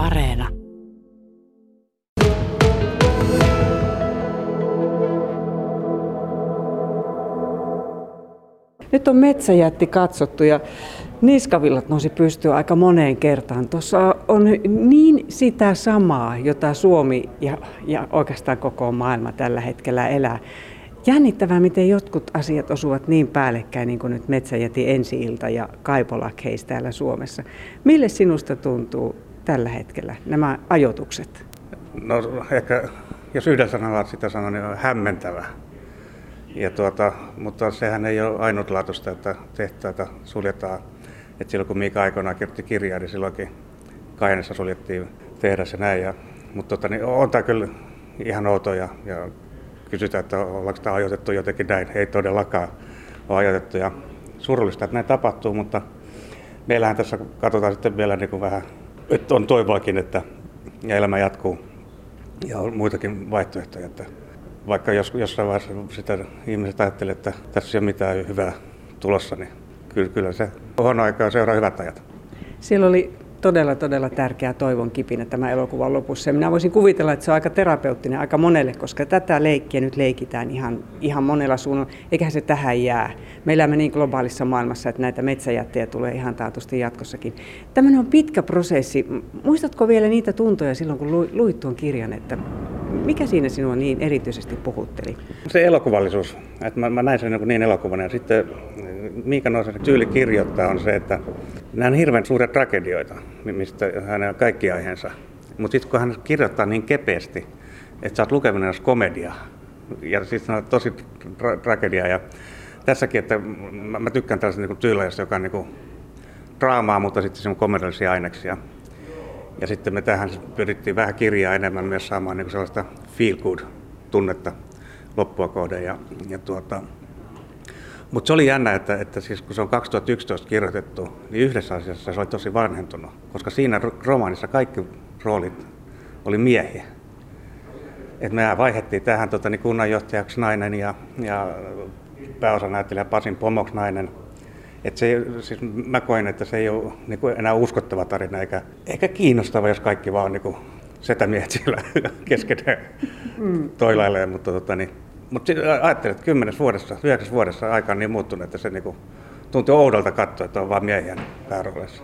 Areena. Nyt on metsäjätti katsottu ja niskavillat nousi pystyä aika moneen kertaan. Tuossa on niin sitä samaa, jota Suomi ja, ja oikeastaan koko maailma tällä hetkellä elää. Jännittävää, miten jotkut asiat osuvat niin päällekkäin, niin kuin nyt Metsäjäti ensi-ilta ja Kaipolakheis täällä Suomessa. Mille sinusta tuntuu tällä hetkellä nämä ajoitukset? No ehkä, jos yhdellä sanalla sitä sanon, niin on hämmentävä. Ja tuota, mutta sehän ei ole ainutlaatuista, että tehtaita suljetaan. Et silloin kun Miika aikoinaan kirjoitti kirjaa, niin silloinkin Kainessa suljettiin tehdas ja näin. Ja, mutta tota, niin on tämä kyllä ihan outo ja, ja kysytään, että ollaanko tämä ajoitettu jotenkin näin. Ei todellakaan ole ajoitettu ja surullista, että näin tapahtuu, mutta meillähän tässä katsotaan sitten vielä niin kuin vähän, että on toivoakin, että ja elämä jatkuu ja on muitakin vaihtoehtoja. Että vaikka jos, jossain vaiheessa sitä ihmiset ajattelee, että tässä ei ole mitään hyvää tulossa, niin kyllä, kyllä se huono aikaa seuraa hyvät ajat. Siellä oli todella, todella tärkeä toivon kipinä tämä elokuvan lopussa. Ja minä voisin kuvitella, että se on aika terapeuttinen aika monelle, koska tätä leikkiä nyt leikitään ihan, ihan monella suunnalla, eiköhän se tähän jää. Me elämme niin globaalissa maailmassa, että näitä metsäjättejä tulee ihan taatusti jatkossakin. Tämmöinen on pitkä prosessi. Muistatko vielä niitä tuntoja silloin, kun luit tuon kirjan, että mikä siinä sinua niin erityisesti puhutteli? Se elokuvallisuus. Että mä, mä näin sen niin elokuvana. Ja sitten Miika Noosen tyyli kirjoittaa on se, että nämä on hirveän suuria tragedioita, mistä hän on kaikki aiheensa. Mutta sitten kun hän kirjoittaa niin kepeästi, että sä oot lukeminen komedia, ja siis on tosi tra- tragedia. Ja tässäkin, että mä, mä tykkään tällaisesta niin tyyliä, joka on niin draamaa, mutta sitten se on komediallisia aineksia. Ja sitten me tähän pyrittiin vähän kirjaa enemmän myös saamaan niin sellaista feel good tunnetta loppua kohden. Ja, ja tuota, mutta se oli jännä, että, että siis kun se on 2011 kirjoitettu, niin yhdessä asiassa se oli tosi vanhentunut, koska siinä romaanissa kaikki roolit oli miehiä. Et me vaihdettiin tähän tota, niin kunnanjohtajaksi nainen ja, ja pääosanäyttelijä Pasin pomoksi nainen. Et se, siis mä koen, että se ei ole niin kuin enää uskottava tarina eikä, eikä kiinnostava, jos kaikki vaan niin setämiehet siellä keskenään mm. toilailee. Mutta tota, niin, mutta ajattelin, että kymmenes vuodessa, yhdeksäs vuodessa aika on niin muuttunut, että se niinku tuntuu oudolta katsoa, että on vain miehiä päärooleissa.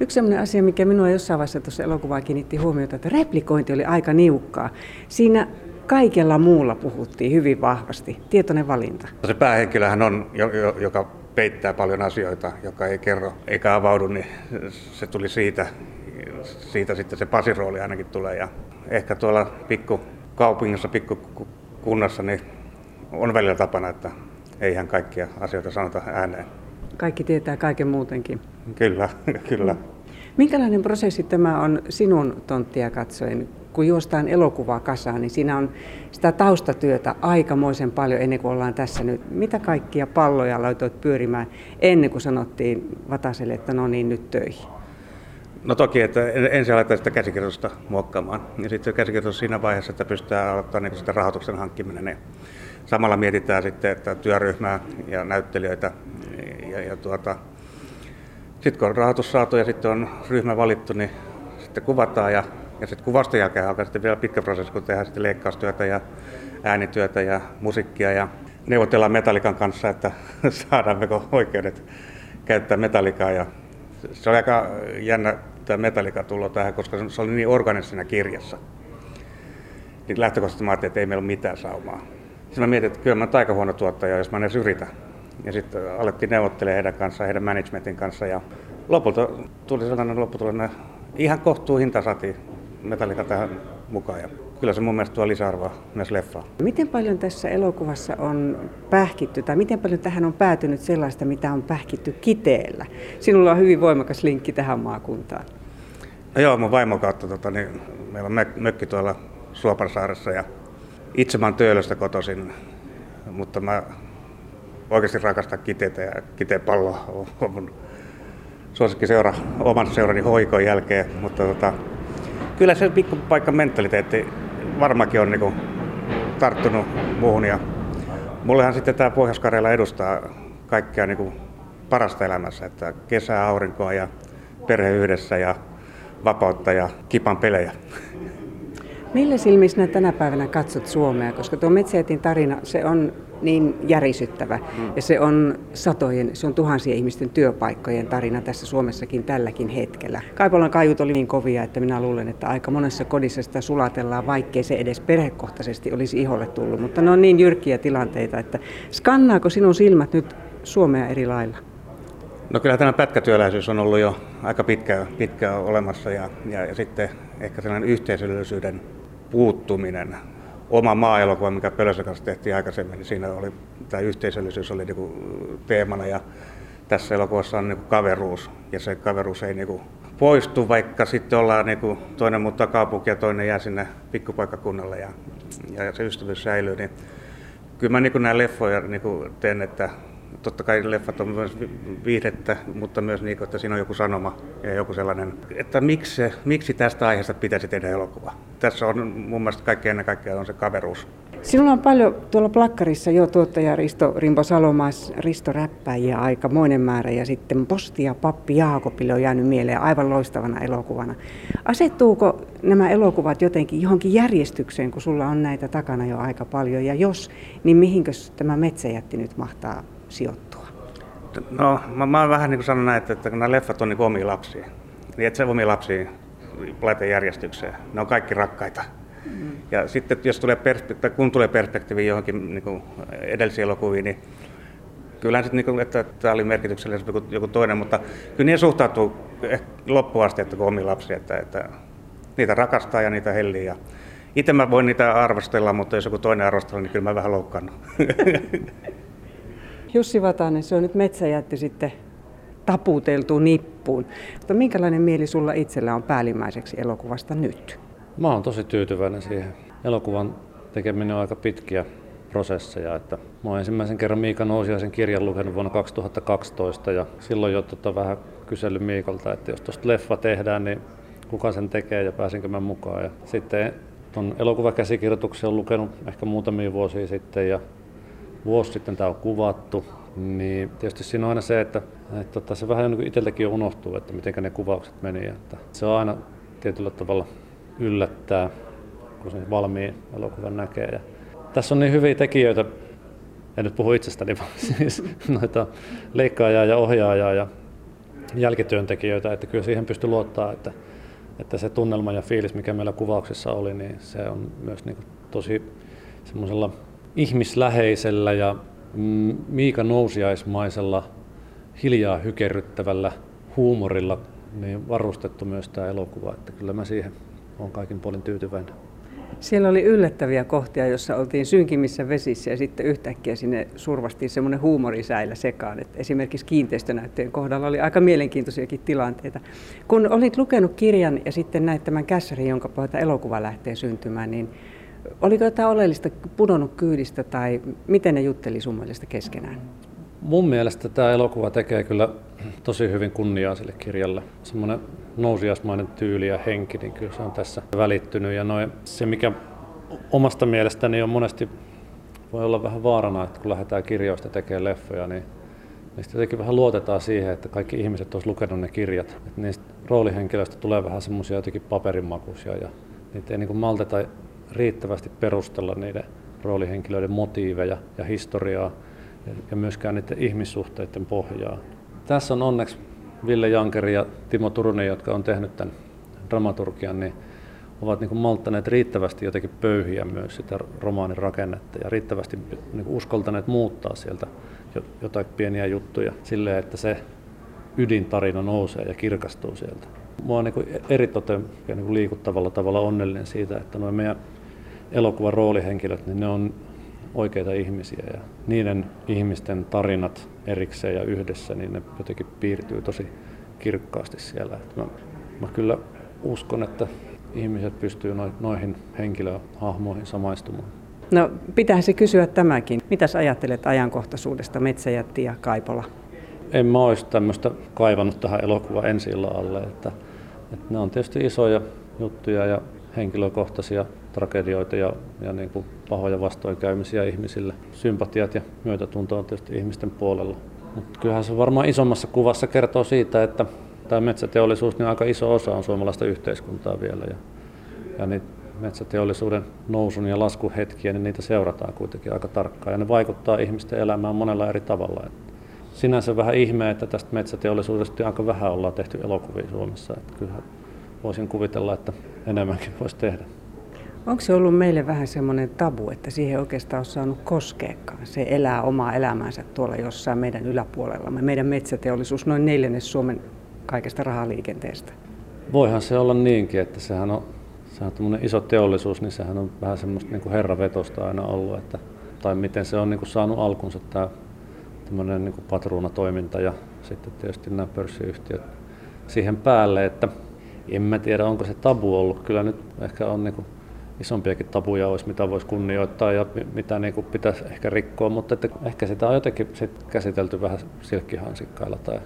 Yksi sellainen asia, mikä minua jossain vaiheessa tuossa elokuvaa kiinnitti huomiota, että replikointi oli aika niukkaa. Siinä kaikella muulla puhuttiin hyvin vahvasti. Tietoinen valinta. Se päähenkilöhän on, joka peittää paljon asioita, joka ei kerro eikä avaudu, niin se tuli siitä. Siitä sitten se pasirooli ainakin tulee. Ja ehkä tuolla pikku kaupungissa, pikku kunnassa, niin on välillä tapana, että ei ihan kaikkia asioita sanota ääneen. Kaikki tietää kaiken muutenkin. Kyllä, kyllä. Minkälainen prosessi tämä on sinun tonttia katsoen? Kun juostaan elokuvaa kasaan, niin siinä on sitä taustatyötä aikamoisen paljon ennen kuin ollaan tässä nyt. Mitä kaikkia palloja laitoit pyörimään ennen kuin sanottiin Vataselle, että no niin, nyt töihin? No toki, että ensin aletaan sitä käsikirjoitusta muokkaamaan. Ja sitten se käsikirjoitus siinä vaiheessa, että pystytään aloittamaan niin sitä rahoituksen hankkiminen. Ja samalla mietitään sitten, että työryhmää ja näyttelijöitä. Ja, ja tuota, sitten kun on rahoitus saatu ja sitten on ryhmä valittu, niin sitten kuvataan ja, ja sitten kuvasta jälkeen alkaa sitten vielä pitkä prosessi, kun tehdään sitten leikkaustyötä ja äänityötä ja musiikkia ja neuvotellaan Metallikan kanssa, että saadaanko oikeudet käyttää Metallikaa ja se oli aika jännä tämä Metallica tullut tähän, koska se oli niin organisena kirjassa. Niin lähtökohtaisesti mä ajattelin, että ei meillä ole mitään saumaa. Sitten mä mietin, että kyllä mä oon aika huono tuottaja, jos mä en edes yritä. Ja sitten alettiin neuvottelemaan heidän kanssaan, heidän managementin kanssa. Ja lopulta tuli sellainen lopputulos, ihan kohtuu hinta saatiin Metallica tähän mukaan. Ja kyllä se mun mielestä tuo lisäarvoa myös leffaan. Miten paljon tässä elokuvassa on pähkitty, tai miten paljon tähän on päätynyt sellaista, mitä on pähkitty kiteellä? Sinulla on hyvin voimakas linkki tähän maakuntaan. No joo, mun vaimon kautta, tota, niin, meillä on mökki tuolla Suoparsaaressa ja itse mä oon Töölöstä kotoisin, mutta mä oikeasti rakastan kiteitä ja kitepalloa on mun suosikki seura, oman seurani hoikon jälkeen, mutta tota, kyllä se pikkupaikka mentaliteetti varmaankin on niinku tarttunut muuhun. Ja mullehan sitten tämä pohjois edustaa kaikkea niinku parasta elämässä, että kesää, aurinkoa ja perhe yhdessä ja vapautta ja kipan pelejä. Millä silmin sinä tänä päivänä katsot Suomea? Koska tuo Metsäjätin tarina, se on niin järisyttävä. Mm. Ja se on satojen, se on tuhansien ihmisten työpaikkojen tarina tässä Suomessakin tälläkin hetkellä. Kaipolan kaiut oli niin kovia, että minä luulen, että aika monessa kodissa sitä sulatellaan, vaikkei se edes perhekohtaisesti olisi iholle tullut. Mutta ne on niin jyrkkiä tilanteita, että skannaako sinun silmät nyt Suomea eri lailla? No kyllä tämä pätkätyöläisyys on ollut jo aika pitkään, pitkään olemassa ja, ja, ja sitten ehkä sellainen yhteisöllisyyden puuttuminen. Oma maa-elokuva, mikä Pölösen kanssa tehtiin aikaisemmin, niin siinä oli, tämä yhteisöllisyys oli niin teemana ja tässä elokuvassa on niin kaveruus ja se kaveruus ei niin poistu, vaikka sitten ollaan niin kuin, toinen muuttaa kaupunki ja toinen jää sinne pikkupaikkakunnalle ja, ja se ystävyys säilyy. Niin kyllä mä niin näin leffoja niin teen, että totta kai leffat on myös viihdettä, mutta myös niin, että siinä on joku sanoma ja joku sellainen, että miksi, miksi tästä aiheesta pitäisi tehdä elokuva. Tässä on mun mielestä kaikki ennen kaikkea on se kaveruus. Sinulla on paljon tuolla plakkarissa jo tuottaja Risto Rimpo Salomaas, Risto Räppäjiä aikamoinen määrä ja sitten Posti ja Pappi Jaakopille on jäänyt mieleen aivan loistavana elokuvana. Asettuuko nämä elokuvat jotenkin johonkin järjestykseen, kun sulla on näitä takana jo aika paljon ja jos, niin mihinkö tämä metsäjätti nyt mahtaa sijoittua? No, mä, mä oon vähän niin kuin sanonut näin, että, että kun nämä leffat on niin omia lapsia, niin et se omia lapsia laita järjestykseen. Ne on kaikki rakkaita. Mm. Ja sitten jos tulee perspekti- kun tulee perspektiivi johonkin niin kuin edellisiin elokuviin, niin kyllähän sitten, niin kuin, että tämä oli merkityksellisempi kuin joku toinen, mutta kyllä niin suhtautuu loppuun asti, että kun omia lapsia, että, että niitä rakastaa ja niitä hellii. Ja itse mä voin niitä arvostella, mutta jos joku toinen arvostella, niin kyllä mä vähän loukkaannut. Jussi Vatanen, se on nyt metsäjätti sitten taputeltu nippuun. Mutta minkälainen mieli sulla itsellä on päällimmäiseksi elokuvasta nyt? Mä oon tosi tyytyväinen siihen. Elokuvan tekeminen on aika pitkiä prosesseja. Että mä oon ensimmäisen kerran Miika Nousiaisen kirjan lukenut vuonna 2012 ja silloin jo tota vähän kysellyt Miikolta, että jos tuosta leffa tehdään, niin kuka sen tekee ja pääsinkö mä mukaan. Ja sitten tuon elokuvakäsikirjoituksen on lukenut ehkä muutamia vuosia sitten ja vuosi sitten tämä on kuvattu, niin tietysti siinä on aina se, että, että tota, se vähän niin itseltäkin unohtuu, että miten ne kuvaukset meni. Että se on aina tietyllä tavalla yllättää, kun se valmiin elokuvan näkee. Ja tässä on niin hyviä tekijöitä, en nyt puhu itsestäni, vaan siis noita leikkaajaa ja ohjaajaa ja jälkityöntekijöitä, että kyllä siihen pystyy luottaa, että, että se tunnelma ja fiilis, mikä meillä kuvauksissa oli, niin se on myös niin tosi semmoisella ihmisläheisellä ja mm, Miika Nousiaismaisella hiljaa hykerryttävällä huumorilla niin varustettu myös tämä elokuva, että kyllä mä siihen olen kaikin puolin tyytyväinen. Siellä oli yllättäviä kohtia, jossa oltiin synkimmissä vesissä ja sitten yhtäkkiä sinne survastiin semmoinen huumorisäilä sekaan. Että esimerkiksi kiinteistönäyttöjen kohdalla oli aika mielenkiintoisiakin tilanteita. Kun olit lukenut kirjan ja sitten näit tämän kässärin, jonka pohjalta elokuva lähtee syntymään, niin Oliko jotain oleellista pudonnut kyydistä tai miten ne jutteli sun mielestä keskenään? Mun mielestä tämä elokuva tekee kyllä tosi hyvin kunniaa sille kirjalle. Semmoinen nousiasmainen tyyli ja henki, niin kyllä se on tässä välittynyt. Ja noin, se, mikä omasta mielestäni on monesti voi olla vähän vaarana, että kun lähdetään kirjoista tekemään leffoja, niin niistä jotenkin vähän luotetaan siihen, että kaikki ihmiset olisivat lukenut ne kirjat. Että niistä roolihenkilöistä tulee vähän semmoisia jotenkin paperinmakuisia ja niitä ei niin malteta riittävästi perustella niiden roolihenkilöiden motiiveja ja historiaa ja myöskään niiden ihmissuhteiden pohjaa. Tässä on onneksi Ville Jankeri ja Timo Turunen, jotka on tehnyt tämän dramaturgian, niin ovat niin malttaneet riittävästi jotenkin pöyhiä myös sitä romaanin rakennetta ja riittävästi niin uskaltaneet muuttaa sieltä jotain pieniä juttuja silleen, että se ydintarina nousee ja kirkastuu sieltä. Mua on niin eritoten niin liikuttavalla tavalla onnellinen siitä, että noin meidän elokuvan roolihenkilöt, niin ne on oikeita ihmisiä ja niiden ihmisten tarinat erikseen ja yhdessä, niin ne jotenkin piirtyy tosi kirkkaasti siellä. Mä, mä kyllä uskon, että ihmiset pystyy noihin henkilöhahmoihin samaistumaan. No pitää se kysyä tämäkin. Mitäs ajattelet ajankohtaisuudesta Metsäjätti ja Kaipola? En mä olisi tämmöistä kaivannut tähän elokuvan ensi alle. Että, että ne on tietysti isoja juttuja ja henkilökohtaisia tragedioita ja, ja niin kuin pahoja vastoinkäymisiä ihmisille. Sympatiat ja myötätunto on tietysti ihmisten puolella. Mutta kyllähän se varmaan isommassa kuvassa kertoo siitä, että Tämä metsäteollisuus niin aika iso osa on suomalaista yhteiskuntaa vielä ja, ja niitä metsäteollisuuden nousun ja laskuhetkiä, niin niitä seurataan kuitenkin aika tarkkaan ja ne vaikuttaa ihmisten elämään monella eri tavalla. Sinänsä vähän ihmeä, että tästä metsäteollisuudesta aika vähän ollaan tehty elokuvia Suomessa. Että kyllähän voisin kuvitella, että enemmänkin voisi tehdä. Onko se ollut meille vähän semmoinen tabu, että siihen oikeastaan on saanut koskeekaan? Se elää omaa elämäänsä tuolla jossain meidän yläpuolella. Meidän metsäteollisuus noin neljännes Suomen kaikesta rahaliikenteestä. Voihan se olla niinkin, että sehän on, sehän on iso teollisuus, niin sehän on vähän semmoista niin kuin herravetosta aina ollut, että, tai miten se on niin kuin saanut alkunsa tämä tämmöinen niin patruunatoiminta ja sitten tietysti nämä pörssiyhtiöt siihen päälle, että en mä tiedä onko se tabu ollut. Kyllä nyt ehkä on niin kuin isompiakin tabuja olisi, mitä voisi kunnioittaa ja mitä niin kuin pitäisi ehkä rikkoa, mutta että ehkä sitä on jotenkin sit käsitelty vähän silkkihansikkailla tai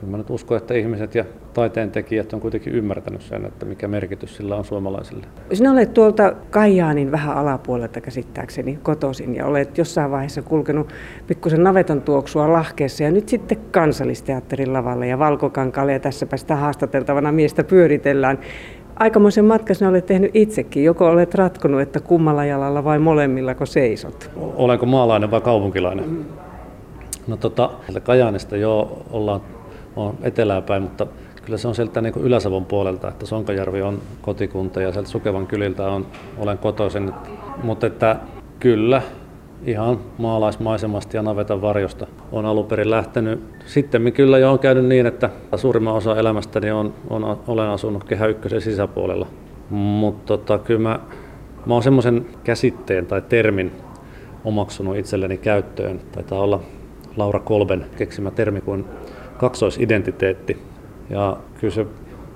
Kyllä mä nyt uskon, että ihmiset ja taiteen tekijät on kuitenkin ymmärtänyt sen, että mikä merkitys sillä on suomalaisille. Sinä olet tuolta Kajaanin vähän alapuolelta käsittääkseni kotoisin ja olet jossain vaiheessa kulkenut pikkusen navetan tuoksua lahkeessa ja nyt sitten kansallisteatterin lavalla ja valkokankaalle ja tässäpä sitä haastateltavana miestä pyöritellään. Aikamoisen matkan sinä olet tehnyt itsekin. Joko olet ratkonut, että kummalla jalalla vai molemmilla, kun seisot? Olenko maalainen vai kaupunkilainen? No tota, Kajaanista jo ollaan on etelään päin, mutta kyllä se on sieltä niin Ylä-Savon puolelta, että Sonkajärvi on kotikunta ja sieltä Sukevan kyliltä on, olen kotoisin. Mutta että kyllä ihan maalaismaisemasta ja navetan varjosta on alun perin lähtenyt. Sitten kyllä jo on käynyt niin, että suurimman osa elämästäni on, on, olen asunut Kehä Ykkösen sisäpuolella. Mutta tota, kyllä mä, mä oon semmoisen käsitteen tai termin omaksunut itselleni käyttöön. Taitaa olla Laura Kolben keksimä termi kuin kaksoisidentiteetti. Ja kyllä se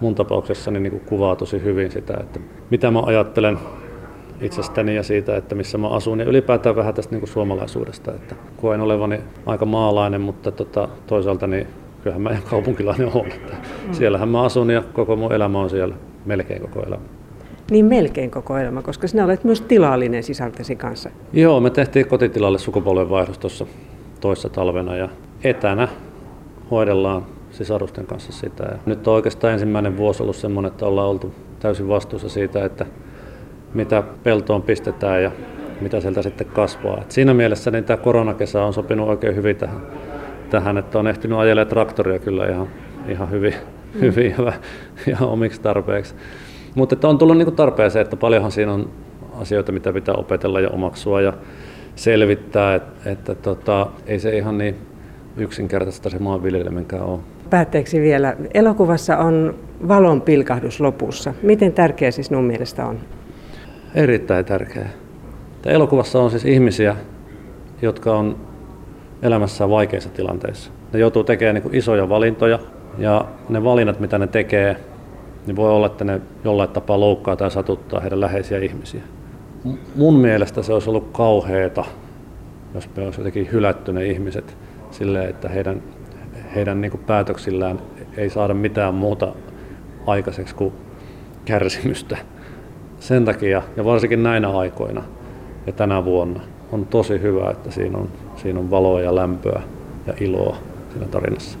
mun tapauksessani niin kuin kuvaa tosi hyvin sitä, että mitä mä ajattelen itsestäni ja siitä, että missä mä asun ja ylipäätään vähän tästä niin kuin suomalaisuudesta. Että koen olevani aika maalainen, mutta tota, toisaalta niin kyllähän mä ihan kaupunkilainen olen. Että mm. Siellähän mä asun ja koko mun elämä on siellä, melkein koko elämä. Niin melkein koko elämä, koska sinä olet myös tilallinen sisältäsi kanssa. Joo, me tehtiin kotitilalle sukupolvenvaihdos tuossa toissa talvena ja etänä hoidellaan sisarusten kanssa sitä. Ja nyt on oikeastaan ensimmäinen vuosi ollut semmoinen, että ollaan oltu täysin vastuussa siitä, että mitä peltoon pistetään ja mitä sieltä sitten kasvaa. Et siinä mielessä niin tämä koronakesä on sopinut oikein hyvin tähän, tähän että on ehtinyt ajelemaan traktoria kyllä ihan, ihan hyvin, mm. hyvin ja, ja omiksi tarpeeksi. Mutta on tullut niinku tarpeeseen, että paljonhan siinä on asioita, mitä pitää opetella ja omaksua ja selvittää, että, että tota, ei se ihan niin yksinkertaista se maanviljeleminen on. Päätteeksi vielä, elokuvassa on valon pilkahdus lopussa. Miten tärkeä siis sinun mielestä on? Erittäin tärkeä. Tämä elokuvassa on siis ihmisiä, jotka on elämässään vaikeissa tilanteissa. Ne joutuu tekemään niin isoja valintoja ja ne valinnat, mitä ne tekee, niin voi olla, että ne jollain tapaa loukkaa tai satuttaa heidän läheisiä ihmisiä. Mun mielestä se olisi ollut kauheeta, jos me olisi jotenkin hylätty ne ihmiset sille, että heidän, heidän niin kuin päätöksillään ei saada mitään muuta aikaiseksi kuin kärsimystä. Sen takia, ja varsinkin näinä aikoina ja tänä vuonna, on tosi hyvä, että siinä on, siinä on valoa ja lämpöä ja iloa siinä tarinassa.